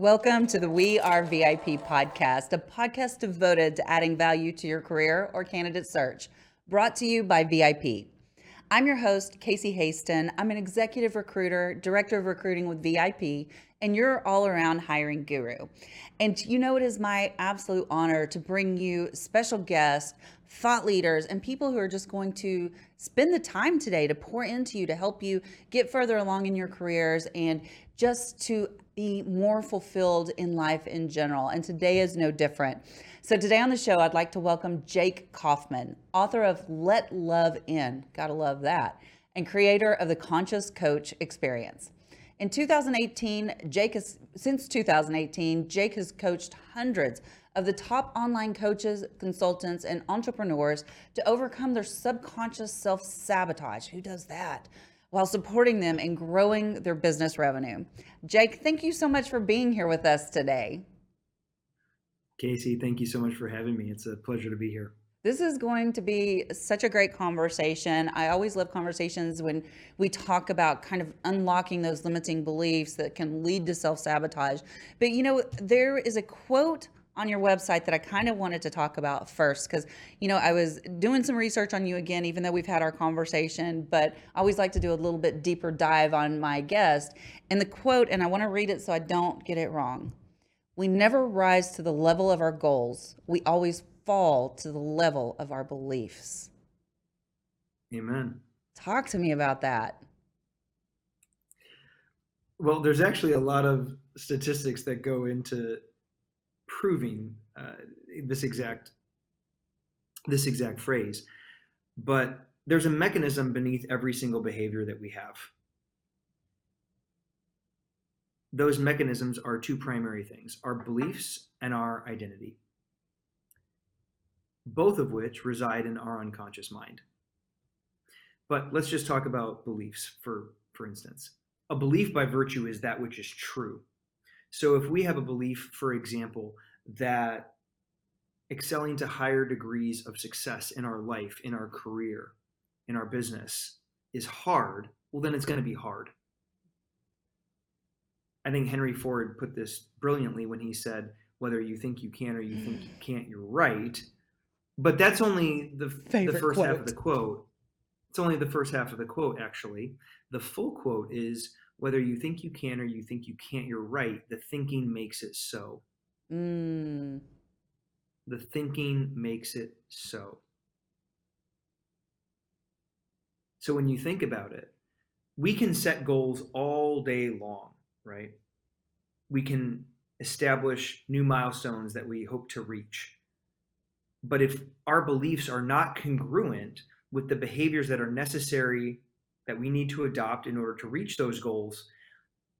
Welcome to the We Are VIP podcast, a podcast devoted to adding value to your career or candidate search, brought to you by VIP. I'm your host, Casey Hasten. I'm an executive recruiter, director of recruiting with VIP, and your all around hiring guru. And you know, it is my absolute honor to bring you special guests, thought leaders, and people who are just going to spend the time today to pour into you to help you get further along in your careers and just to be more fulfilled in life in general. And today is no different. So, today on the show, I'd like to welcome Jake Kauffman, author of Let Love In, gotta love that, and creator of the Conscious Coach Experience. In 2018, Jake has, since 2018, Jake has coached hundreds of the top online coaches, consultants, and entrepreneurs to overcome their subconscious self sabotage. Who does that? While supporting them in growing their business revenue. Jake, thank you so much for being here with us today. Casey, thank you so much for having me. It's a pleasure to be here. This is going to be such a great conversation. I always love conversations when we talk about kind of unlocking those limiting beliefs that can lead to self sabotage. But you know, there is a quote on your website that I kind of wanted to talk about first because, you know, I was doing some research on you again, even though we've had our conversation, but I always like to do a little bit deeper dive on my guest. And the quote, and I want to read it so I don't get it wrong We never rise to the level of our goals, we always fall to the level of our beliefs. Amen. Talk to me about that. Well, there's actually a lot of statistics that go into proving uh, this exact this exact phrase but there's a mechanism beneath every single behavior that we have. Those mechanisms are two primary things our beliefs and our identity both of which reside in our unconscious mind. But let's just talk about beliefs for for instance. A belief by virtue is that which is true so if we have a belief, for example, that excelling to higher degrees of success in our life, in our career, in our business is hard, well, then it's going to be hard. I think Henry Ford put this brilliantly when he said, whether you think you can or you think you mm. can't, you're right. But that's only the, the first quote. half of the quote. It's only the first half of the quote, actually. The full quote is whether you think you can or you think you can't, you're right. The thinking makes it so. Mm. The thinking makes it so. So when you think about it, we can set goals all day long, right? We can establish new milestones that we hope to reach. But if our beliefs are not congruent with the behaviors that are necessary that we need to adopt in order to reach those goals,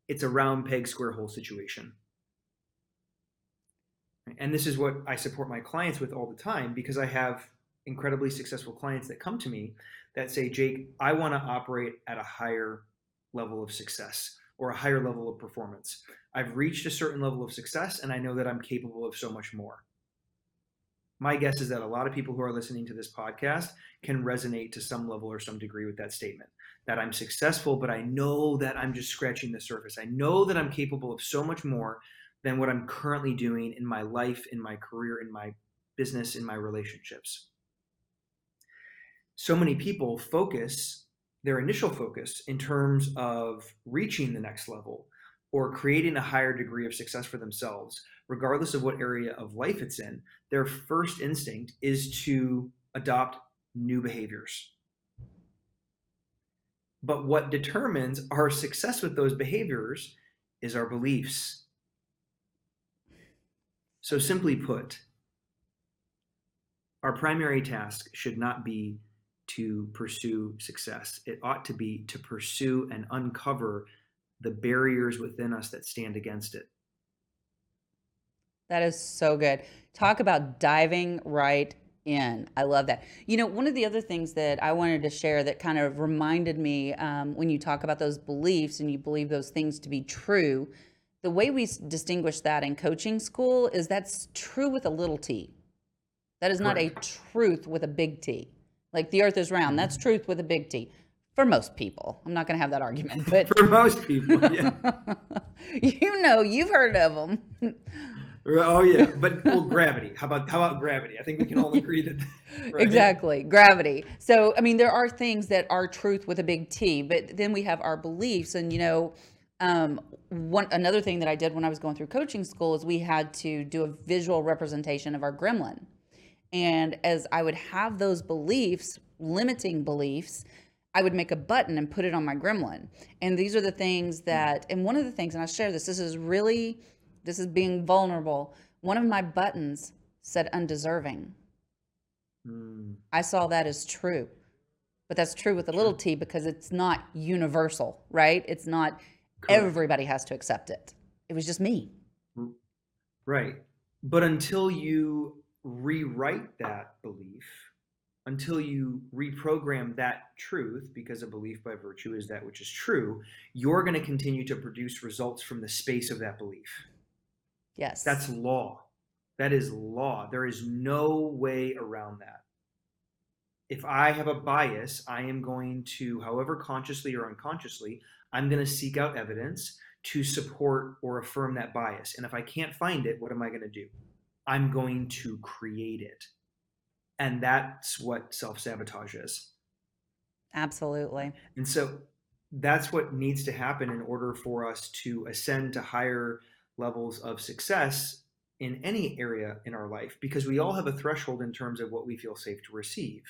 it's a round peg, square hole situation. And this is what I support my clients with all the time because I have incredibly successful clients that come to me that say, Jake, I want to operate at a higher level of success or a higher level of performance. I've reached a certain level of success and I know that I'm capable of so much more. My guess is that a lot of people who are listening to this podcast can resonate to some level or some degree with that statement that I'm successful, but I know that I'm just scratching the surface. I know that I'm capable of so much more than what I'm currently doing in my life, in my career, in my business, in my relationships. So many people focus their initial focus in terms of reaching the next level or creating a higher degree of success for themselves, regardless of what area of life it's in. Their first instinct is to adopt new behaviors but what determines our success with those behaviors is our beliefs. So, simply put, our primary task should not be to pursue success. It ought to be to pursue and uncover the barriers within us that stand against it. That is so good. Talk about diving right in. I love that. You know, one of the other things that I wanted to share that kind of reminded me um, when you talk about those beliefs and you believe those things to be true, the way we distinguish that in coaching school is that's true with a little t. That is not a truth with a big T. Like the earth is round, that's mm-hmm. truth with a big T. For most people. I'm not going to have that argument, but for most people, yeah. you know, you've heard of them. Oh yeah, but well, gravity. How about how about gravity? I think we can all agree that right? exactly gravity. So I mean, there are things that are truth with a big T, but then we have our beliefs, and you know, um, one another thing that I did when I was going through coaching school is we had to do a visual representation of our gremlin, and as I would have those beliefs, limiting beliefs, I would make a button and put it on my gremlin. And these are the things that, and one of the things, and I share this. This is really this is being vulnerable. One of my buttons said undeserving. Mm. I saw that as true. But that's true with a little t because it's not universal, right? It's not Correct. everybody has to accept it. It was just me. Right. But until you rewrite that belief, until you reprogram that truth, because a belief by virtue is that which is true, you're going to continue to produce results from the space of that belief. Yes. That's law. That is law. There is no way around that. If I have a bias, I am going to, however consciously or unconsciously, I'm going to seek out evidence to support or affirm that bias. And if I can't find it, what am I going to do? I'm going to create it. And that's what self sabotage is. Absolutely. And so that's what needs to happen in order for us to ascend to higher levels of success in any area in our life because we all have a threshold in terms of what we feel safe to receive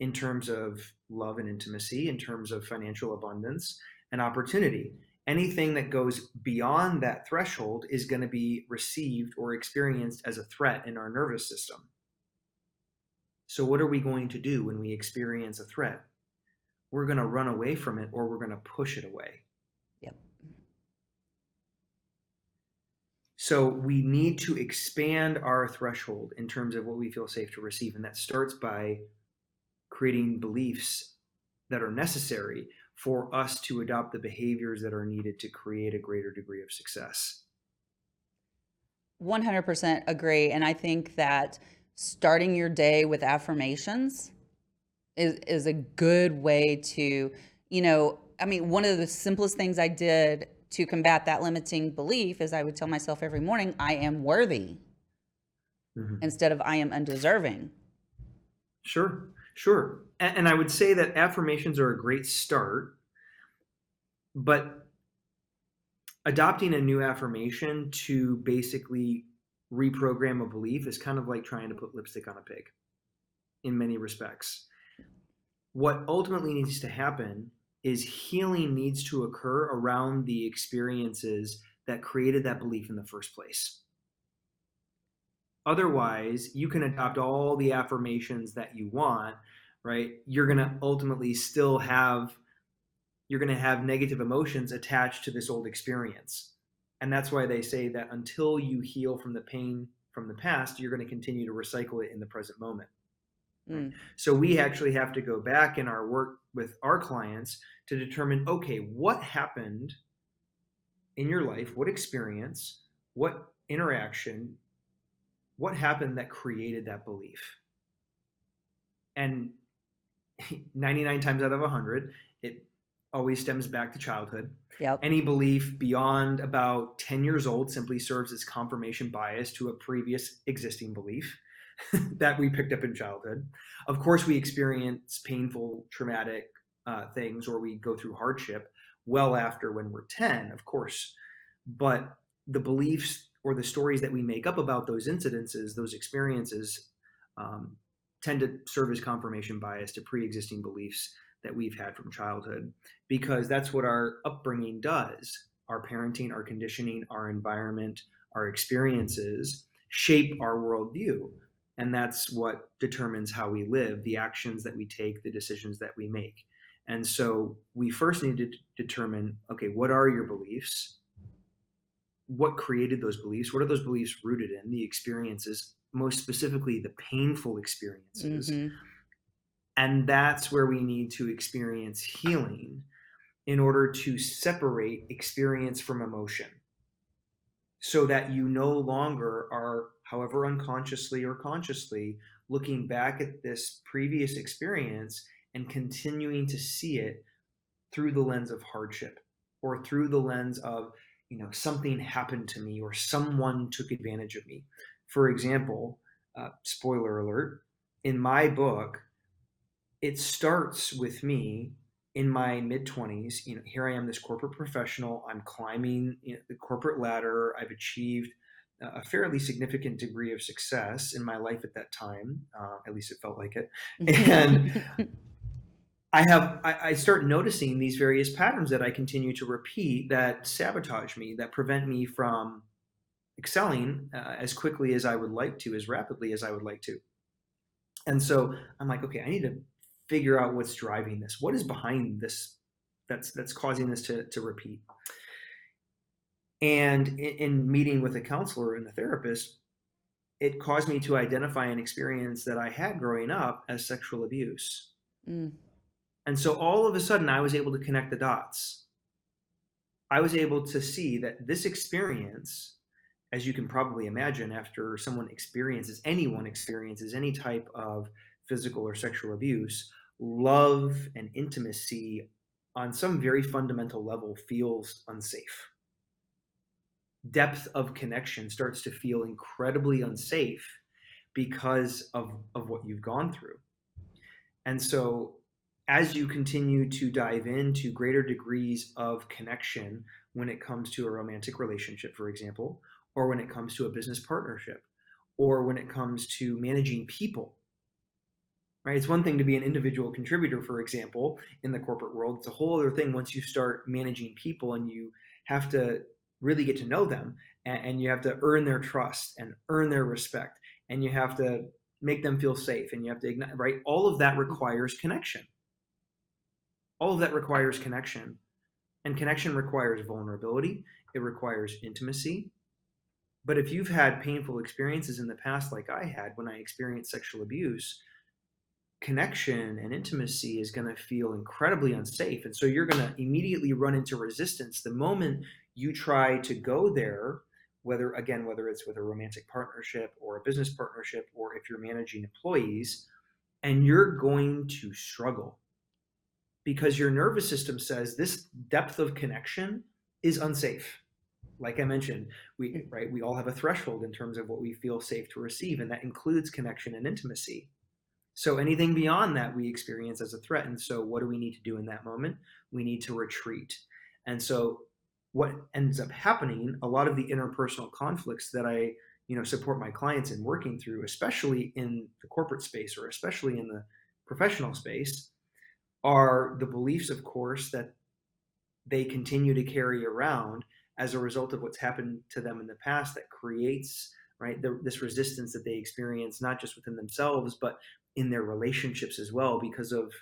in terms of love and intimacy in terms of financial abundance and opportunity anything that goes beyond that threshold is going to be received or experienced as a threat in our nervous system so what are we going to do when we experience a threat we're going to run away from it or we're going to push it away Yep. So we need to expand our threshold in terms of what we feel safe to receive. And that starts by creating beliefs that are necessary for us to adopt the behaviors that are needed to create a greater degree of success. 100% agree. And I think that starting your day with affirmations is, is a good way to, you know, I mean, one of the simplest things I did to combat that limiting belief is I would tell myself every morning, I am worthy mm-hmm. instead of I am undeserving. Sure, sure. And, and I would say that affirmations are a great start, but adopting a new affirmation to basically reprogram a belief is kind of like trying to put lipstick on a pig in many respects. What ultimately needs to happen is healing needs to occur around the experiences that created that belief in the first place. Otherwise, you can adopt all the affirmations that you want, right? You're going to ultimately still have you're going to have negative emotions attached to this old experience. And that's why they say that until you heal from the pain from the past, you're going to continue to recycle it in the present moment. Mm. So we actually have to go back in our work with our clients to determine okay, what happened in your life? What experience? What interaction? What happened that created that belief? And 99 times out of 100, it always stems back to childhood. Yep. Any belief beyond about 10 years old simply serves as confirmation bias to a previous existing belief. that we picked up in childhood. Of course, we experience painful, traumatic uh, things or we go through hardship well after when we're 10, of course. But the beliefs or the stories that we make up about those incidences, those experiences, um, tend to serve as confirmation bias to pre existing beliefs that we've had from childhood because that's what our upbringing does. Our parenting, our conditioning, our environment, our experiences shape our worldview. And that's what determines how we live, the actions that we take, the decisions that we make. And so we first need to determine okay, what are your beliefs? what created those beliefs what are those beliefs rooted in the experiences most specifically the painful experiences mm-hmm. And that's where we need to experience healing in order to separate experience from emotion. So that you no longer are however unconsciously or consciously looking back at this previous experience and continuing to see it through the lens of hardship or through the lens of you know something happened to me or someone took advantage of me. For example uh, spoiler alert in my book it starts with me in my mid 20s you know here i am this corporate professional i'm climbing you know, the corporate ladder i've achieved a fairly significant degree of success in my life at that time uh, at least it felt like it and I have I, I, start noticing these various patterns that I continue to repeat that sabotage me, that prevent me from excelling uh, as quickly as I would like to, as rapidly as I would like to. And so I'm like, okay, I need to figure out what's driving this. What is behind this that's that's causing this to, to repeat? And in, in meeting with a counselor and a therapist, it caused me to identify an experience that I had growing up as sexual abuse. Mm and so all of a sudden, I was able to connect the dots. I was able to see that this experience, as you can probably imagine, after someone experiences, anyone experiences any type of physical or sexual abuse, love and intimacy on some very fundamental level feels unsafe. Depth of connection starts to feel incredibly unsafe because of, of what you've gone through. And so as you continue to dive into greater degrees of connection when it comes to a romantic relationship, for example, or when it comes to a business partnership, or when it comes to managing people, right? It's one thing to be an individual contributor, for example, in the corporate world. It's a whole other thing once you start managing people and you have to really get to know them and, and you have to earn their trust and earn their respect and you have to make them feel safe and you have to ignite, right? All of that requires connection all of that requires connection and connection requires vulnerability it requires intimacy but if you've had painful experiences in the past like i had when i experienced sexual abuse connection and intimacy is going to feel incredibly unsafe. And so you're going to immediately run into resistance the moment you try to go there whether again whether it's with a romantic partnership or a business partnership or if you're managing employees and you're going to struggle. Because your nervous system says this depth of connection is unsafe. Like i mentioned we mm. right we all have a threshold in terms of what we feel safe to receive and that includes connection and intimacy so anything beyond that we experience as a threat and so what do we need to do in that moment? We need to retreat. And so what ends up happening a lot of the interpersonal conflicts that i you know support my clients in working through especially in the corporate space or especially in the professional space are the beliefs, of course, that they continue to carry around as a result of what's happened to them in the past that creates right the, this resistance that they experience not just within themselves but in their relationships as well because of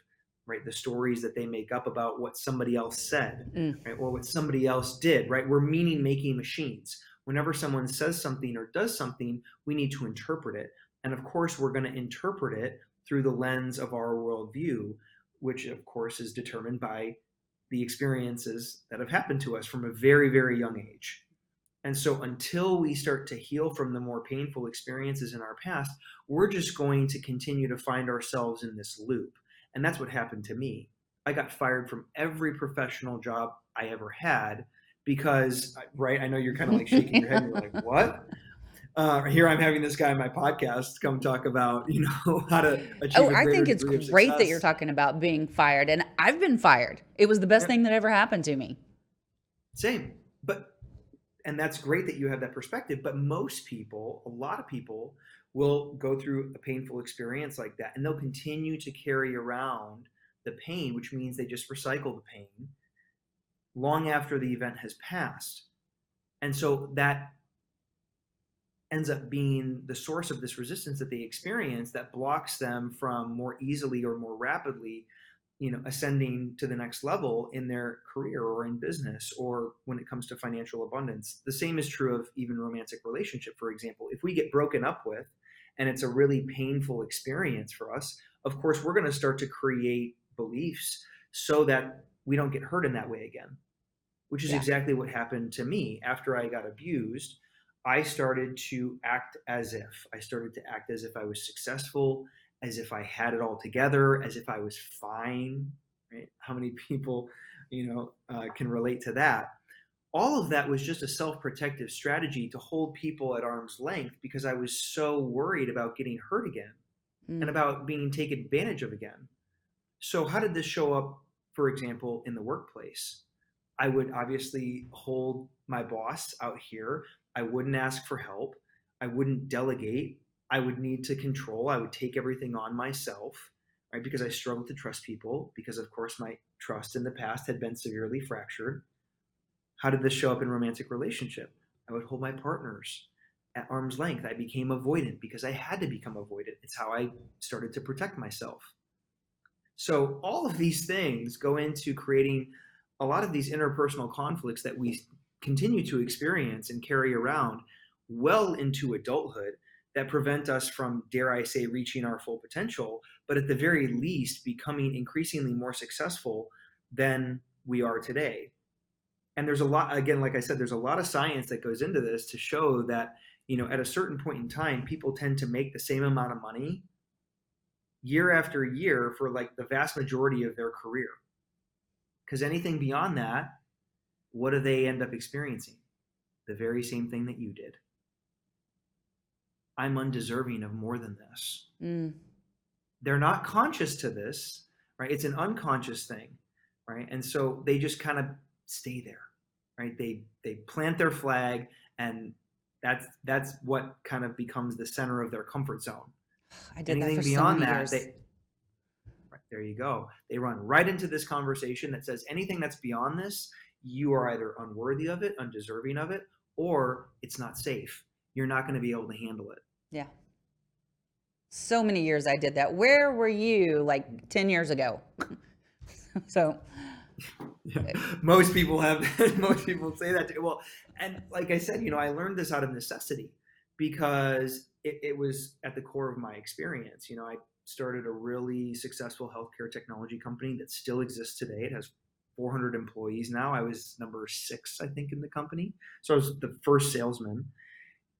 right the stories that they make up about what somebody else said mm. right or what somebody else did right we're meaning making machines whenever someone says something or does something we need to interpret it and of course we're going to interpret it through the lens of our worldview which of course is determined by the experiences that have happened to us from a very, very young age. And so until we start to heal from the more painful experiences in our past, we're just going to continue to find ourselves in this loop. And that's what happened to me. I got fired from every professional job I ever had because, right? I know you're kind of like shaking your head. And you're like, what? uh, here I'm having this guy on my podcast come talk about, you know, how to achieve. Oh, I think it's great that you're talking about being fired, and I've been fired. It was the best yeah. thing that ever happened to me. Same, but and that's great that you have that perspective. But most people, a lot of people, will go through a painful experience like that, and they'll continue to carry around the pain, which means they just recycle the pain long after the event has passed. And so that ends up being the source of this resistance that they experience that blocks them from more easily or more rapidly you know ascending to the next level in their career or in business or when it comes to financial abundance. The same is true of even romantic relationship for example. If we get broken up with and it's a really painful experience for us of course we're going to start to create beliefs so that we don't get hurt in that way again which is Yeah. exactly what happened to me. After i got abused i started to act as if. I started to act as if i was successful as if I had it all together, as if I was fine. Right? How many people, you know, uh, can relate to that? All of that was just a self-protective strategy to hold people at arm's length because I was so worried about getting hurt again Mm. and about being taken advantage of again. So, how did this show up, for example, in the workplace? I would obviously hold my boss out here. I wouldn't ask for help. I wouldn't delegate. I would need to control. I would take everything on myself, right? Because I struggled to trust people, because of course my trust in the past had been severely fractured. How did this show up in romantic relationship? I would hold my partners at arm's length. I became avoidant because I had to become avoidant. It's how I started to protect myself. So all of these things go into creating a lot of these interpersonal conflicts that we continue to experience and carry around well into adulthood that prevent us from, dare I say, reaching our full potential, but at the very least becoming increasingly more successful than we are today. And there's a lot, again, like I said, there's a lot of science that goes into this to show that, you know, at a certain point in time, people tend to make the same amount of money year after year for like the vast majority of their career. Because anything beyond that, what do they end up experiencing? The very same thing that you did. I'm undeserving of more than this. Mm. They're not conscious to this, right? It's an unconscious thing, right? And so they just kind of stay there, right? They they plant their flag, and that's that's what kind of becomes the center of their comfort zone. I did Anything that for beyond so that, years. they right, there you go. They run right into this conversation that says anything that's beyond this, you are either unworthy of it, undeserving of it, or it's not safe. You're not going to be able to handle it. Yeah. So many years I did that. Where were you like 10 years ago? so, Yeah. Most people have most people say that. Too. Well, and like I said, you know, I learned this out of necessity because it, it was at the core of my experience. You know, I started a really successful healthcare technology company that still exists today. It has 400 employees now. I was number six, I think, in the company. So I was the first salesman.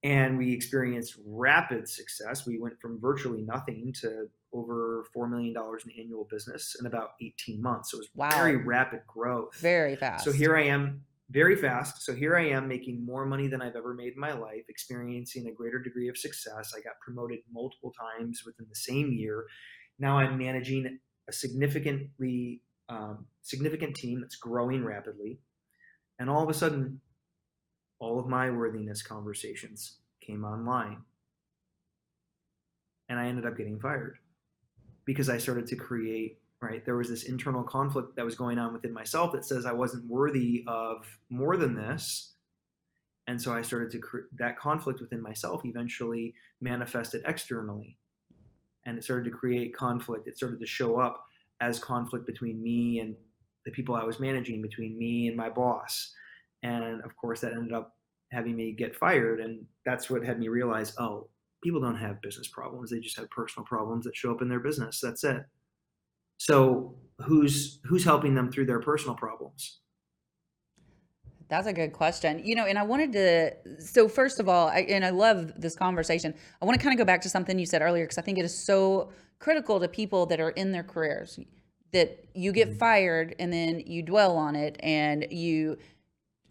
And we experienced rapid success. We went from virtually nothing to over $4 million in annual business in about 18 months. So it was Wow. very rapid growth. very fast. So here I am, very fast. So here I am making more money than I've ever made in my life, experiencing a greater degree of success. I got promoted multiple times within the same year. Now I'm managing a significantly um, significant team that's growing rapidly, and all of a sudden, all of my worthiness conversations came online, and I ended up getting fired because I started to create right there was this internal conflict that was going on within myself that says i wasn't worthy of more than this. And so i started to cre- that conflict within myself eventually manifested externally. And it started to create conflict. It started to show up as conflict between me and the people i was managing between me and my boss and of course that ended up having me get fired and that's what had me realize oh people don't have business problems they just have personal problems that show up in their business that's it so who's who's helping them through their personal problems? That's a good question. You know, and I wanted to, so first of all, I, and I love this conversation. I want to kind of go back to something you said earlier because I think it is so critical to people that are in their careers that you get Mm-hmm. fired and then you dwell on it and you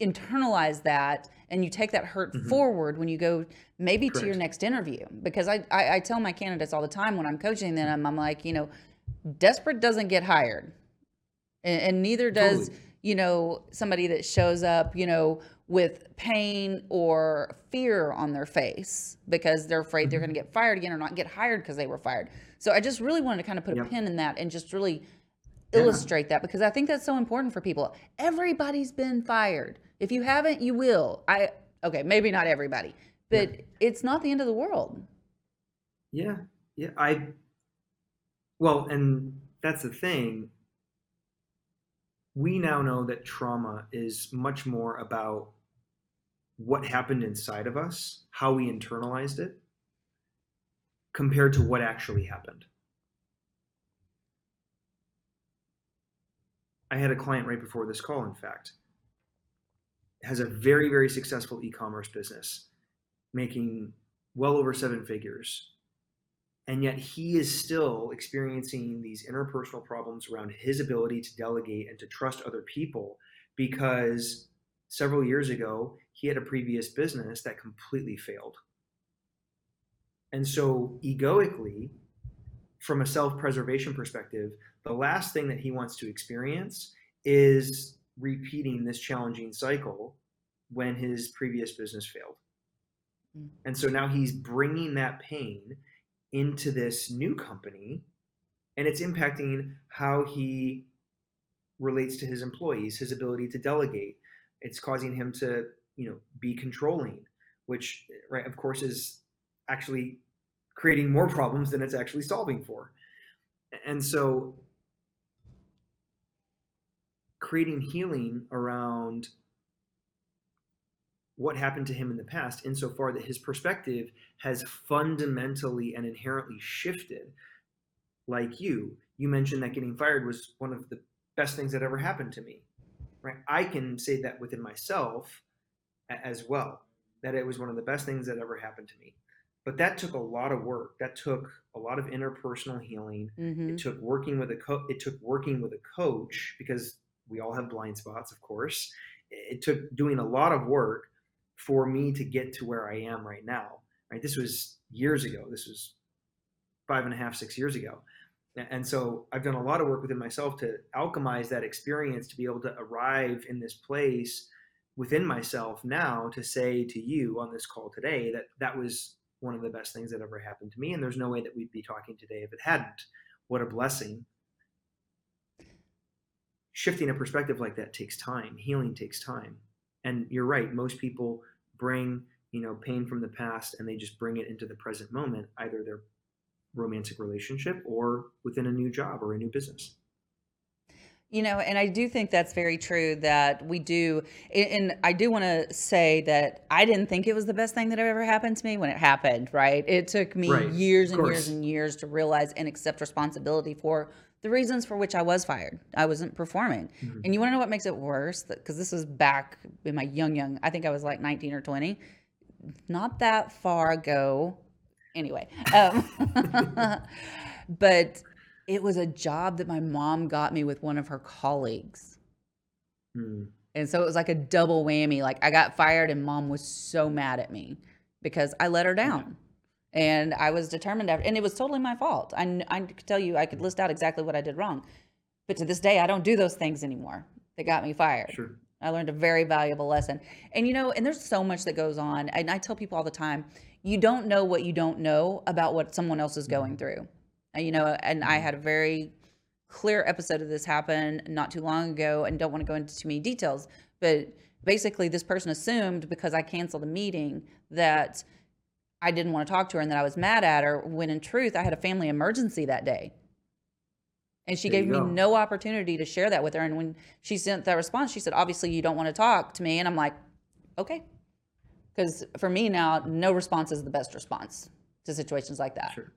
internalize that and you take that hurt forward when you go maybe to your Mm-hmm. Next interview. Because I, I, I tell my candidates all the time when I'm coaching them, I'm like, you know, desperate doesn't get hired. And, and neither does Totally. you know, somebody that shows up, you know, with pain or fear on their face because they're afraid they're going to get fired again or not get hired because they were fired. So I just really wanted to kind of put a pin in that and just really Yeah. illustrate that because I think that's so important for people. Everybody's been fired. If you haven't, you will. I okay, maybe not everybody, but it's not the end of the world. Yeah, yeah. I well, and that's the thing. we now know that trauma is much more about what happened inside of us, how we internalized it, compared to what actually happened. I had a client right before this call, in fact, has a very, very successful e commerce business, making well over seven figures. And yet he is still experiencing these interpersonal problems around his ability to delegate and to trust other people because several years ago he had a previous business that completely failed. And so, egoically, from a self preservation perspective, the last thing that he wants to experience is repeating this challenging cycle when his previous business failed. Mm. And so now he's bringing that pain into this new company and it's impacting how he relates to his employees, his ability to delegate. It's causing him to, you know, be controlling, which right of course is actually creating more problems than it's actually solving for. And so creating healing around what happened to him in the past insofar that his perspective has fundamentally and inherently shifted. Like you you mentioned that getting fired was one of the best things that ever happened to me right? I can say that within myself as well that it was one of the best things that ever happened to me. But that took a lot of work. That took a lot of interpersonal healing. Mm-hmm. it took working with a co- it took working with a coach because we all have blind spots of course it took doing a lot of work for me to get to where i am right now right this was years ago this was five and a half six years ago and so i've done a lot of work within myself to alchemize that experience to be able to arrive in this place within myself now to say to you on this call today that that was one of the best things that ever happened to me. And there's no way that we'd be talking today if it hadn't. What a blessing. Shifting a perspective like that takes time. Healing takes time. And you're right, most people bring, you know, pain from the past and they just bring it into the present moment, either their romantic relationship or within a new job or a new business. You know, and I do think that's very true that we do. And I do want to say that I didn't think it was the best thing that ever happened to me when it happened, right? It took me right. years and years and years to realize and accept responsibility for the reasons for which I was fired. I wasn't performing. Mm-hmm. And you want to know what makes it worse? Because this was back in my young, young, I think I was like 19 or 20, not that far ago. Anyway. Um, but it was a job that my mom got me with one of her colleagues. Hmm. And so it was like a double whammy. Like I got fired and mom was so mad at me because I let her down. And I was determined after, and it was totally my fault. I, I could tell you, I could list out exactly what I did wrong. But to this day, I don't do those things anymore. They got me fired. Sure. I learned a very valuable lesson. And you know, and there's so much that goes on. And I tell people all the time, you don't know what you don't know about what someone else is going mm-hmm. through. Uh, you know, and I had a very clear episode of this happen not too long ago and don't want to go into too many details, but basically this person assumed because I canceled a meeting that I didn't want to talk to her and that I was mad at her when in truth I had a family emergency that day. And she there gave me no opportunity to share that with her. And when she sent that response, she said, Obviously, you don't want to talk to me. And I'm like, Okay. Because for me now, no response is the best response to situations like that. Sure.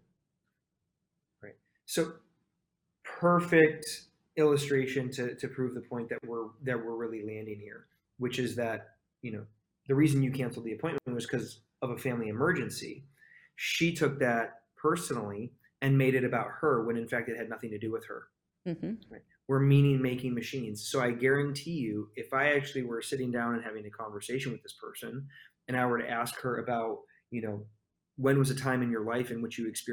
So perfect illustration to, to prove the point that we're that we're really landing here, which is that you know the reason you canceled the appointment was because of a family emergency. She took that personally and made it about her when in fact it had nothing to do with her. Mm-hmm. Right? We're meaning making machines. So I guarantee you, if I actually were sitting down and having a conversation with this person, and I were to ask her about, you know, when was a time in your life in which you experienced